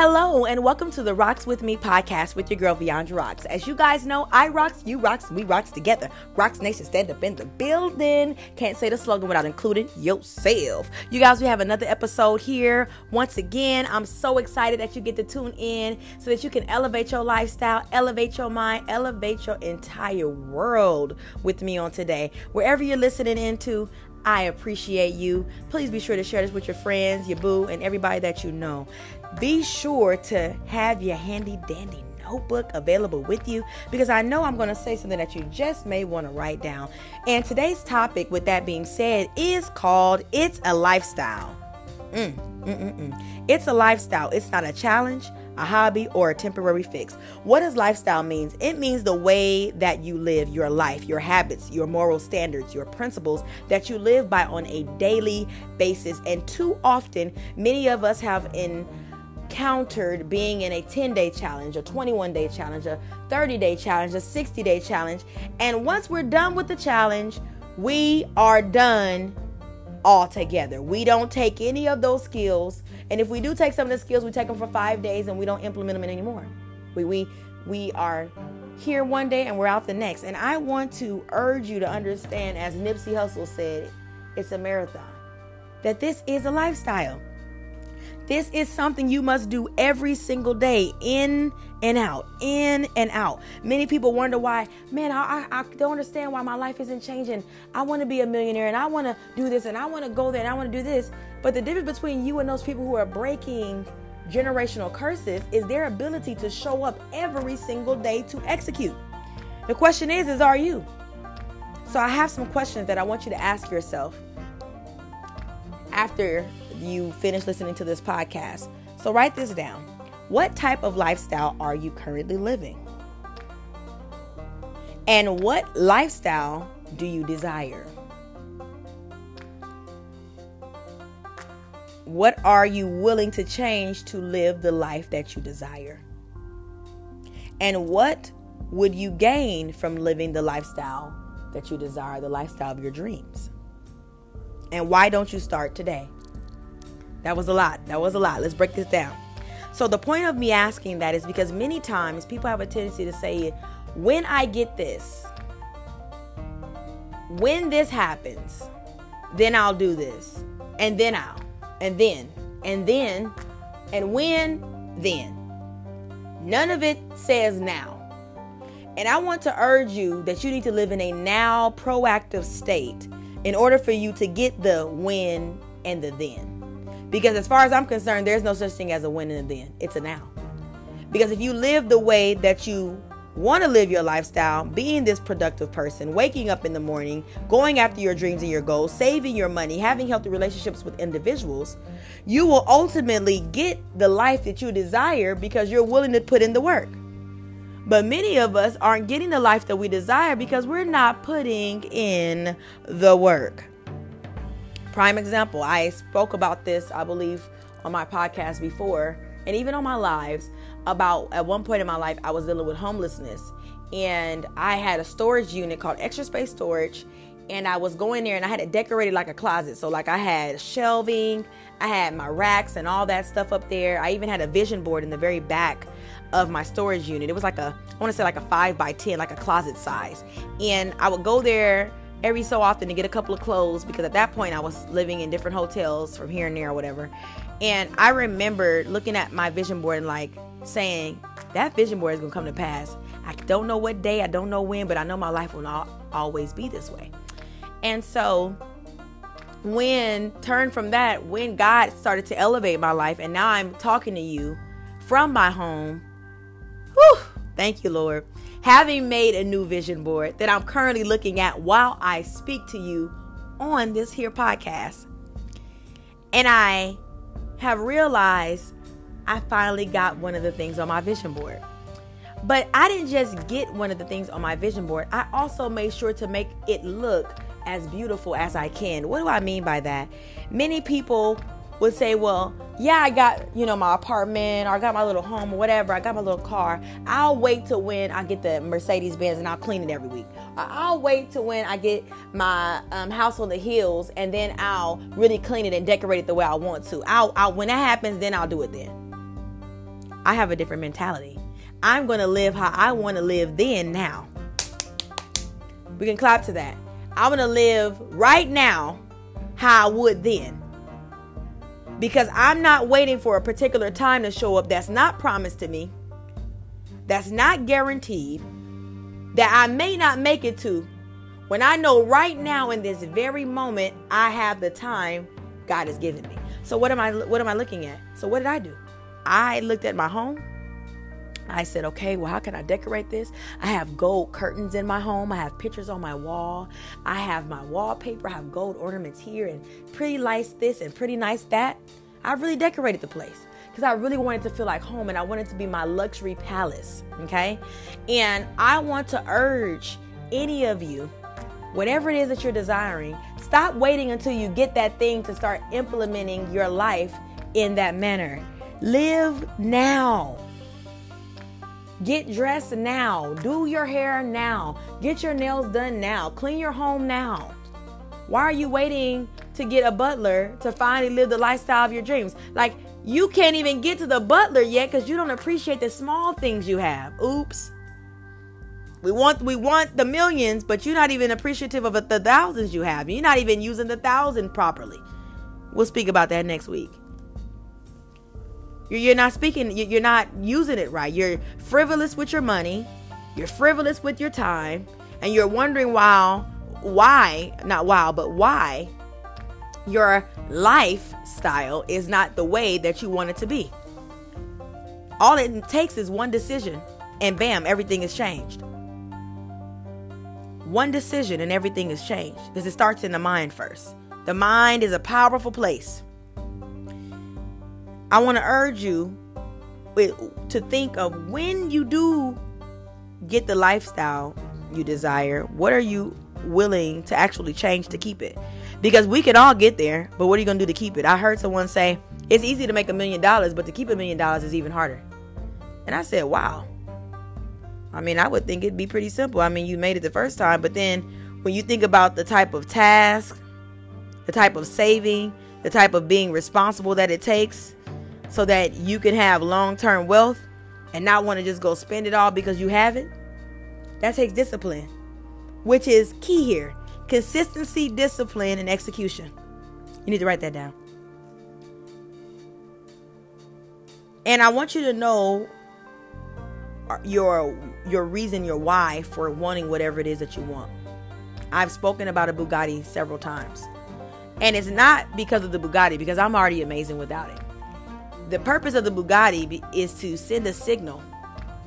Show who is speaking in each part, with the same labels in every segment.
Speaker 1: Hello, and welcome to the Rocks With Me podcast with your girl, Viandra Rocks. As you guys know, I rocks, you rocks, we rocks together. Rocks Nation stand up in the building. Can't say the slogan without including yourself. You guys, we have another episode here. Once again, I'm so excited that you get to tune in so that you can elevate your lifestyle, elevate your mind, elevate your entire world with me on today. Wherever you're listening into, I appreciate you. Please be sure to share this with your friends, your boo, and everybody that you know. Be sure to have your handy dandy notebook available with you because I know I'm going to say something that you just may want to write down. And today's topic, with that being said, is called It's a Lifestyle. Mm, mm, mm, mm. It's a lifestyle, it's not a challenge a hobby, or a temporary fix. What does lifestyle means? It means the way that you live your life, your habits, your moral standards, your principles that you live by on a daily basis. And too often, many of us have encountered being in a 10 day challenge, a 21 day challenge, a 30 day challenge, a 60 day challenge. And once we're done with the challenge, we are done altogether. We don't take any of those skills and if we do take some of the skills, we take them for five days and we don't implement them anymore. We we we are here one day and we're out the next. And I want to urge you to understand, as Nipsey Hussle said, it's a marathon. That this is a lifestyle. This is something you must do every single day, in and out, in and out. Many people wonder why, man, I, I, I don't understand why my life isn't changing. I want to be a millionaire and I want to do this and I want to go there and I want to do this. But the difference between you and those people who are breaking generational curses is their ability to show up every single day to execute. The question is, is are you? So I have some questions that I want you to ask yourself after you finish listening to this podcast. So write this down. What type of lifestyle are you currently living? And what lifestyle do you desire? What are you willing to change to live the life that you desire? And what would you gain from living the lifestyle that you desire, the lifestyle of your dreams? And why don't you start today? That was a lot. That was a lot. Let's break this down. So, the point of me asking that is because many times people have a tendency to say, when I get this, when this happens, then I'll do this, and then I'll and then, and then, and when, then. None of it says now. And I want to urge you that you need to live in a now proactive state in order for you to get the when and the then. Because as far as I'm concerned, there's no such thing as a when and a then. It's a now. Because if you live the way that you want to live your lifestyle, being this productive person, waking up in the morning, going after your dreams and your goals, saving your money, having healthy relationships with individuals, you will ultimately get the life that you desire because you're willing to put in the work. But many of us aren't getting the life that we desire because we're not putting in the work. Prime example, I spoke about this, I believe, on my podcast before and even on my lives about at one point in my life I was dealing with homelessness and I had a storage unit called Extra Space Storage and I was going there and I had it decorated like a closet. So like I had shelving, I had my racks and all that stuff up there. I even had a vision board in the very back of my storage unit. It was like a I want to say like a 5 by 10, like a closet size. And I would go there every so often to get a couple of clothes because at that point I was living in different hotels from here and there or whatever. And I remember looking at my vision board and like saying, that vision board is going to come to pass. I don't know what day, I don't know when, but I know my life will not always be this way. And so, when turned from that, when God started to elevate my life, and now I'm talking to you from my home, whew, thank you, Lord. Having made a new vision board that I'm currently looking at while I speak to you on this here podcast. And I have realized I finally got one of the things on my vision board. But I didn't just get one of the things on my vision board, I also made sure to make it look as beautiful as I can. What do I mean by that? Many people would say, well, yeah, I got, you know, my apartment or I got my little home or whatever. I got my little car. I'll wait till when I get the Mercedes Benz and I'll clean it every week. I'll wait till when I get my um, house on the hills and then I'll really clean it and decorate it the way I want to. I'll, I'll when that happens, then I'll do it then. I have a different mentality. I'm going to live how I want to live then, now. We can clap to that. I'm going to live right now how I would then. Because I'm not waiting for a particular time to show up that's not promised to me, that's not guaranteed, that I may not make it to. When I know right now in this very moment I have the time God has given me. So what am I what am I looking at? So what did I do? I looked at my home. I said, okay, well, how can I decorate this? I have gold curtains in my home. I have pictures on my wall. I have my wallpaper. I have gold ornaments here and pretty nice this and pretty nice that. I really decorated the place because I really wanted to feel like home and I wanted to be my luxury palace. Okay. And I want to urge any of you, whatever it is that you're desiring, stop waiting until you get that thing to start implementing your life in that manner. Live now. Get dressed now. Do your hair now. Get your nails done now. Clean your home now. Why are you waiting to get a butler to finally live the lifestyle of your dreams? Like, you can't even get to the butler yet because you don't appreciate the small things you have. Oops. We want we want the millions, but you're not even appreciative of the thousands you have. You're not even using the thousand properly. We'll speak about that next week. You're not speaking, you're not using it right. You're frivolous with your money, you're frivolous with your time, and you're wondering why, why, not why, but why your lifestyle is not the way that you want it to be. All it takes is one decision, and bam, everything is changed. One decision, and everything is changed because it starts in the mind first. The mind is a powerful place. I want to urge you to think of when you do get the lifestyle you desire, what are you willing to actually change to keep it? Because we can all get there, but what are you going to do to keep it? I heard someone say, it's easy to make a million dollars, but to keep a million dollars is even harder. And I said, wow. I mean, I would think it'd be pretty simple. I mean, you made it the first time, but then when you think about the type of task, the type of saving, the type of being responsible that it takes, so that you can have long term wealth and not want to just go spend it all because you have it. That takes discipline, which is key here consistency, discipline, and execution. You need to write that down. And I want you to know uh, your your reason, your why for wanting whatever it is that you want. I've spoken about a Bugatti several times. And it's not because of the Bugatti because I'm already amazing without it the purpose of the Bugatti is to send a signal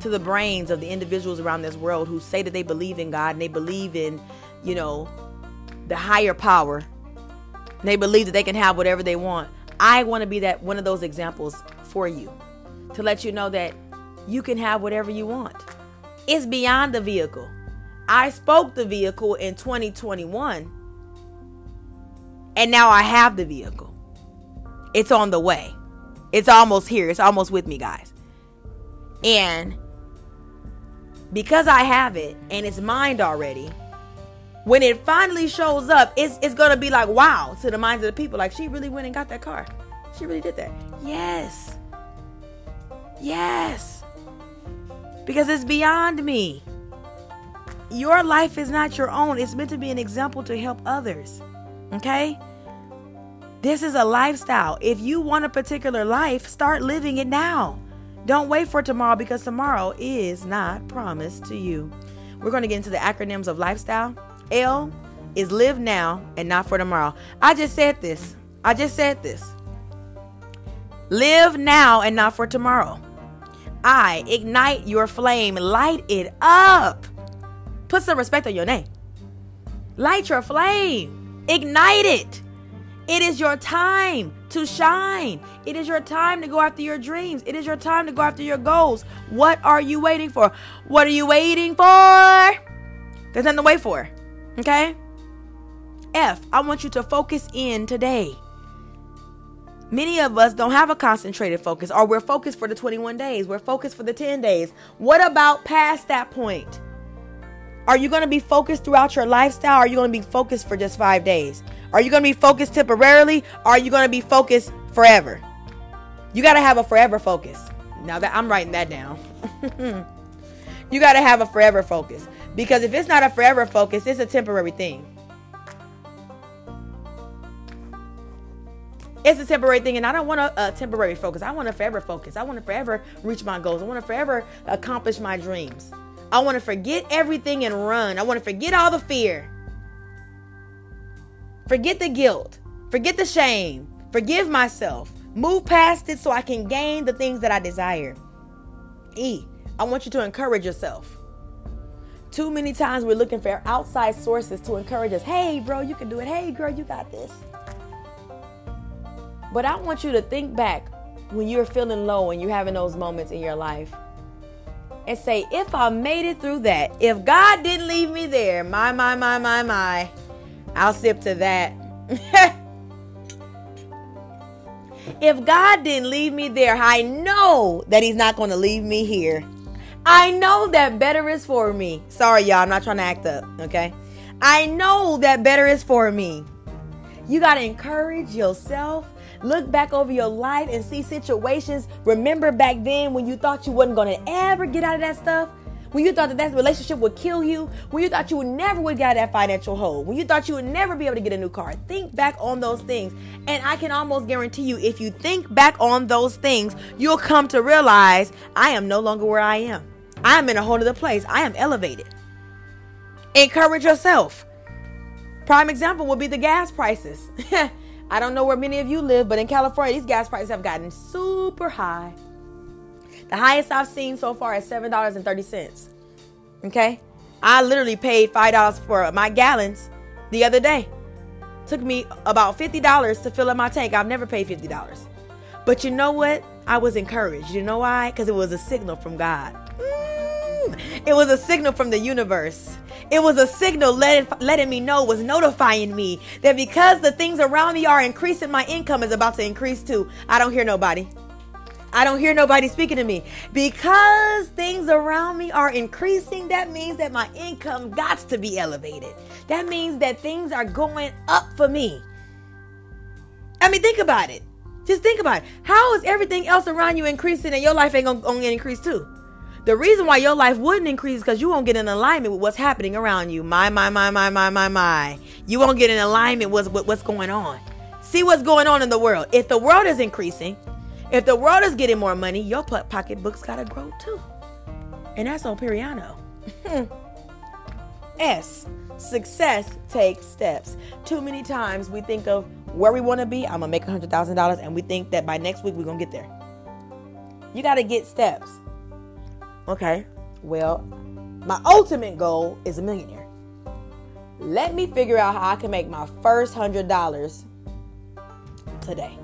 Speaker 1: to the brains of the individuals around this world who say that they believe in God and they believe in, you know, the higher power. They believe that they can have whatever they want. I want to be that one of those examples for you to let you know that you can have whatever you want. It's beyond the vehicle. I spoke the vehicle in 2021 and now I have the vehicle. It's on the way. It's almost here. It's almost with me, guys. And because I have it and it's mined already, when it finally shows up, it's, it's to be like, wow, to the minds of the people. Like, she really went and got that car. She really did that. Yes. Yes. Because it's beyond me. Your life is not your own, it's meant to be an example to help others. Okay? This is a lifestyle. If you want a particular life, start living it now. Don't wait for tomorrow because tomorrow is not promised to you. We're going to get into the acronyms of lifestyle. L is live now and not for tomorrow. I just said this. I just said this. Live now and not for tomorrow. I ignite your flame, light it up. Put some respect on your name. Light your flame, ignite it. It is your time to shine. It is your time to go after your dreams. It is your time to go after your goals. What are you waiting for? What are you waiting for? There's nothing to wait for. Okay? F, I want you to focus in today. Many of us don't have a concentrated focus, or we're focused for the 21 days, we're focused for the 10 days. What about past that point? Are you going to be focused throughout your lifestyle? Or are you going to be focused for just five days? Are you going to be focused temporarily? Or are you going to be focused forever? You got to have a forever focus. Now that I'm writing that down. you got to have a forever focus. Because if it's not a forever focus, it's a temporary thing. It's a temporary thing, and I don't want a, a, temporary focus. I want a forever focus. I want to forever reach my goals. I want to forever accomplish my dreams. I want to forget everything and run. I want to forget all the fear. Forget the guilt. Forget the shame. Forgive myself. Move past it so I can gain the things that I desire. E, I want you to encourage yourself. Too many times we're looking for outside sources to encourage us. Hey, bro, you can do it. Hey, girl, you got this. But I want you to think back when you're feeling low and you're having those moments in your life and say, if I made it through that, if God didn't leave me there, my, my, my, my, my, I'll sip to that. if God didn't leave me there, I know that He's not going to leave me here. I know that better is for me. Sorry, y'all, I'm not trying to act up, okay? I know that better is for me. You got to encourage yourself Look back over your life and see situations. Remember back then when you thought you wasn't going to ever get out of that stuff? When you thought that that relationship would kill you? When you thought you would never would get out of that financial hole? When you thought you would never be able to get a new car? Think back on those things. And I can almost guarantee you, if you think back on those things, you'll come to realize I am no longer where I am. I am in a whole other place. I am elevated. Encourage yourself. Prime example would be the gas prices. I don't know where many of you live, but in California, these gas prices have gotten super high. The highest I've seen so far is $7.30. Okay? I literally paid $5 for my gallons the other day. Took me about $50 to fill up my tank. I've never paid $50. But you know what? I was encouraged. You know why? Because it was a signal from God. Mm, it was a signal from the universe. It was a signal letting, letting me know, was notifying me that because the things around me are increasing, my income is about to increase too. I don't hear nobody. I don't hear nobody speaking to me. Because things around me are increasing, that means that my income got to be elevated. That means that things are going up for me. I mean, think about it. Just think about it. How is everything else around you increasing and your life ain't gonna, gonna increase too? The reason why your life wouldn't increase is because you won't get in alignment with what's happening around you. My, my, my, my, my, my, my. You won't get in alignment with, with what's going on. See what's going on in the world. If the world is increasing, if the world is getting more money, your pocketbook's got to grow too. And that's on Periano. S. Success takes steps. Too many times we think of where we want to be. I'm going to make $100,000 and we think that by next week we're going to get there. You got to get steps. Okay, well, my ultimate goal is a millionaire. Let me figure out how I can make my first hundred dollars today.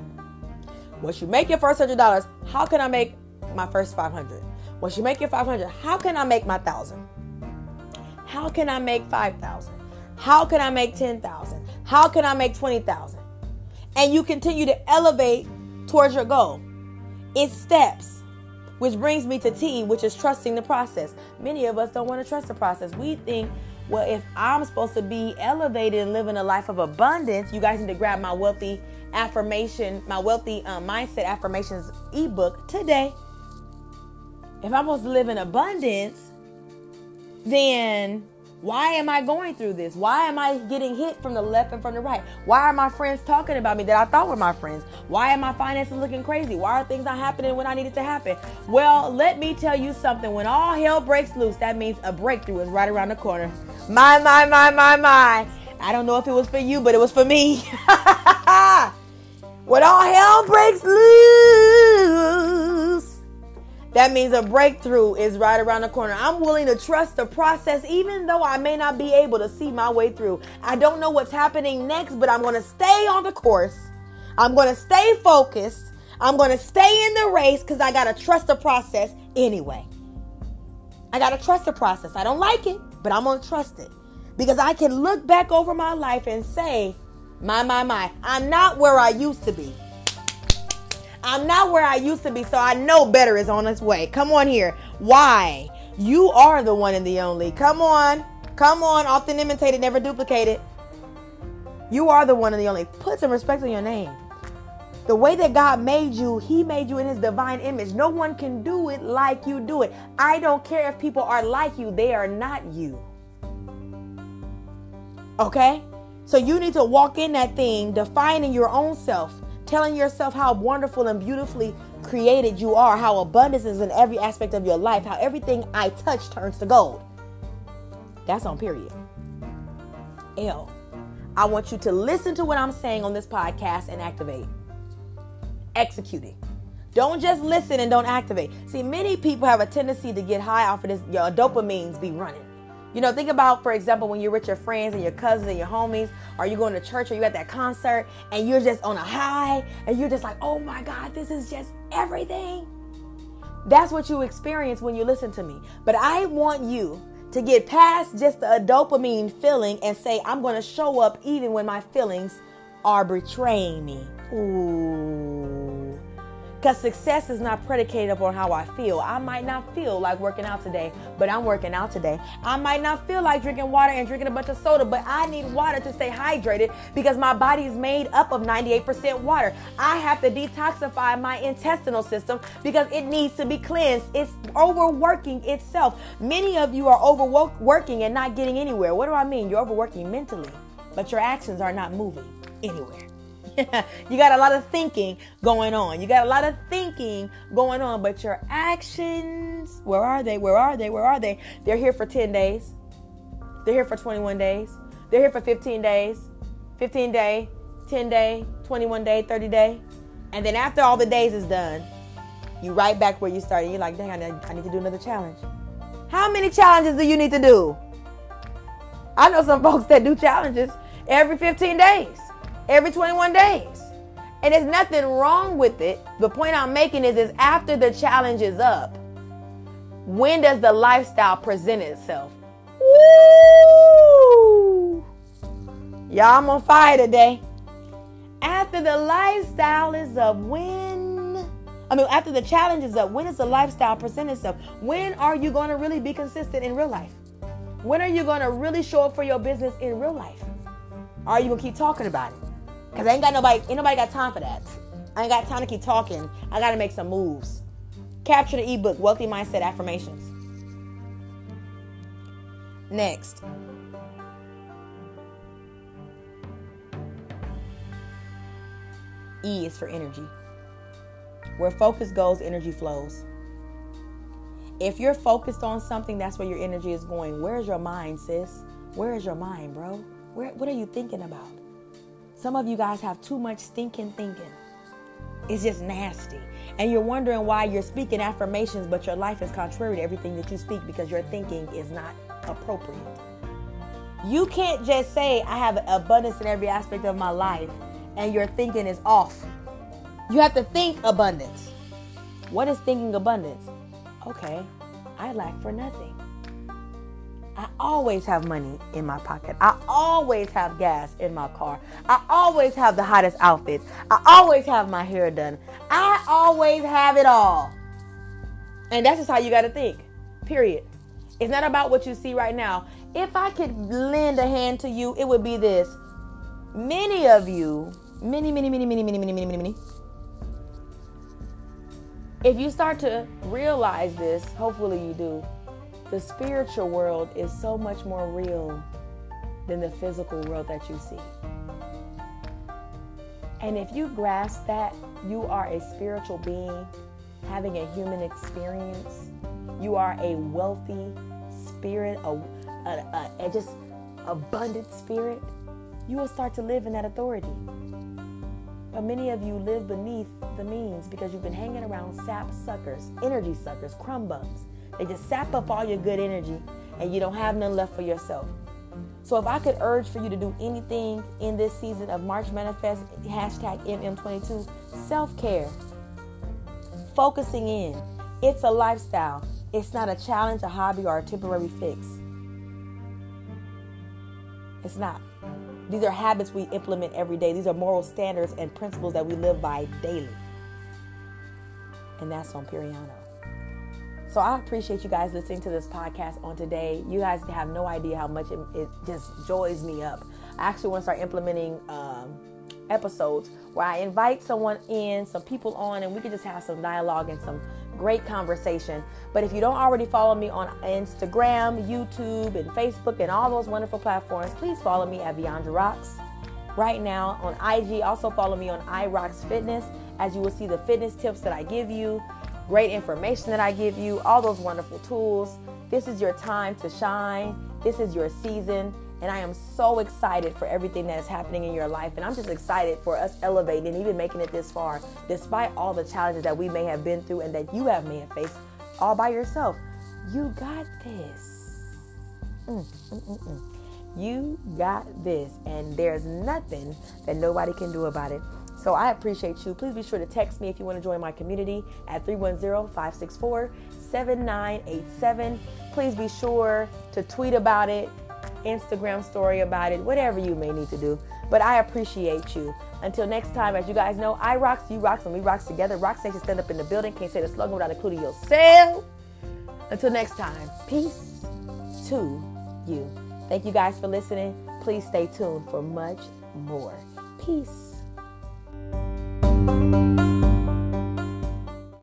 Speaker 1: Once you make your first hundred dollars, how can I make my first five hundred? Once you make your five hundred, how can I make my thousand? How can I make five thousand? How can I make ten thousand? How can I make twenty thousand? And you continue to elevate towards your goal. It's steps. Which brings me to T, which is trusting the process. Many of us don't want to trust the process. We think, well, if I'm supposed to be elevated and living a life of abundance, you guys need to grab my wealthy affirmation, my wealthy um, mindset affirmations ebook today. If I'm supposed to live in abundance, then why am I going through this? Why am I getting hit from the left and from the right? Why are my friends talking about me that I thought were my friends? Why are my finances looking crazy? Why are things not happening when I need it to happen? Well, let me tell you something. When all hell breaks loose, that means a breakthrough is right around the corner. My, my, my, my, my. I don't know if it was for you, but it was for me. when all hell breaks loose, that means a breakthrough is right around the corner. I'm willing to trust the process, even though I may not be able to see my way through. I don't know what's happening next, but I'm going to stay on the course. I'm going to stay focused. I'm going to stay in the race because I got to trust the process anyway. I got to trust the process. I don't like it, but I'm going to trust it because I can look back over my life and say, my, my, my, I'm not where I used to be. I'm not where I used to be, so I know better is on its way. Come on here. Why? You are the one and the only. Come on. Come on. Often imitated, never duplicated. You are the one and the only. Put some respect on your name. The way that God made you, He made you in His divine image. No one can do it like you do it. I don't care if people are like you, they are not you. Okay? So you need to walk in that thing, defining your own self, telling yourself how wonderful and beautifully created you are, how abundance is in every aspect of your life, how everything I touch turns to gold. That's on period. L. I want you to listen to what I'm saying on this podcast and activate. Executing. Don't just listen and don't activate. See, many people have a tendency to get high off of this. Your dopamines be running. You know, think about, for example, when you're with your friends and your cousins and your homies, or you're going to church or you're at that concert and you're just on a high and you're just like, oh my God, this is just everything. That's what you experience when you listen to me. But I want you to get past just a dopamine feeling and say, I'm going to show up even when my feelings are betraying me. Ooh. Because success is not predicated upon how I feel. I might not feel like working out today, but I'm working out today. I might not feel like drinking water and drinking a bunch of soda, but I need water to stay hydrated because my body is made up of 98% water. I have to detoxify my intestinal system because it needs to be cleansed. It's overworking itself. Many of you are overworking and not getting anywhere. What do I mean? You're overworking mentally, but your actions are not moving anywhere. you got a lot of thinking going on. You got a lot of thinking going on, but your actions, where are they? Where are they? Where are they? They're here for 10 days. They're here for 21 days. They're here for 15 days. 15 day, 10 day, 21 day, 30 day. And then after all the days is done, you right back where you started. You're like, dang, I need, I need to do another challenge. How many challenges do you need to do? I know some folks that do challenges every 15 days every 21 days. And there's nothing wrong with it. The point I'm making is, is after the challenge is up, when does the lifestyle present itself? Woo! Y'all, I'm on fire today. After the lifestyle is up, when? I mean, after the challenge is up, when does the lifestyle present itself? When are you going to really be consistent in real life? When are you going to really show up for your business in real life? Or are you going to keep talking about it? Cause I ain't got nobody, ain't nobody got time for that. I ain't got time to keep talking. I gotta make some moves. Capture the ebook, Wealthy Mindset Affirmations. Next. E is for energy. Where focus goes, energy flows. If you're focused on something, that's where your energy is going. Where's your mind, sis? Where is your mind, bro? Where, what are you thinking about? Some of you guys have too much stinking thinking. It's just nasty. And you're wondering why you're speaking affirmations, but your life is contrary to everything that you speak because your thinking is not appropriate. You can't just say, I have abundance in every aspect of my life, and your thinking is off. You have to think abundance. What is thinking abundance? Okay, I lack for nothing. I always have money in my pocket. I always have gas in my car. I always have the hottest outfits. I always have my hair done. I always have it all. And that's just how you got to think. Period. It's not about what you see right now. If I could lend a hand to you, it would be this. Many of you, many, many, many, many, many, many, many, many, many. If you start to realize this, hopefully you do the spiritual world is so much more real than the physical world that you see. And if you grasp that you are a spiritual being having a human experience, you are a wealthy spirit, a, a, a, a just abundant spirit, you will start to live in that authority. But many of you live beneath the means because you've been hanging around sap suckers, energy suckers, crumb bums they just sap up all your good energy and you don't have none left for yourself. So if I could urge for you to do anything in this season of March Manifest, hashtag MM22, self-care, focusing in. It's a lifestyle. It's not a challenge, a hobby, or a temporary fix. It's not. These are habits we implement every day. These are moral standards and principles that we live by daily. And that's on Piriano. So I appreciate you guys listening to this podcast on today. You guys have no idea how much it, it just joys me up. I actually want to start implementing um, episodes where I invite someone in, some people on, and we can just have some dialogue and some great conversation. But if you don't already follow me on Instagram, YouTube, and Facebook, and all those wonderful platforms, please follow me at Beyond Rocks. Right now on IG, also follow me on iRocks Fitness, as you will see the fitness tips that I give you, great information that I give you, all those wonderful tools. This is your time to shine. This is your season. And I am so excited for everything that is happening in your life. And I'm just excited for us elevating and even making it this far, despite all the challenges that we may have been through and that you have may have faced all by yourself. You got this. Mm, mm, mm, mm. you got this. And there's nothing that nobody can do about it. So I appreciate you. Please be sure to text me if you want to join my community at 310 564 7987. Please be sure to tweet about it, Instagram story about it, whatever you may need to do. But I appreciate you. Until next time, as you guys know, I rocks, you rocks, and we rocks together. Rocks Nation stand up in the building. Can't say the slogan without including yourself. Until next time, peace to you. Thank you guys for listening. Please stay tuned for much more. Peace thank you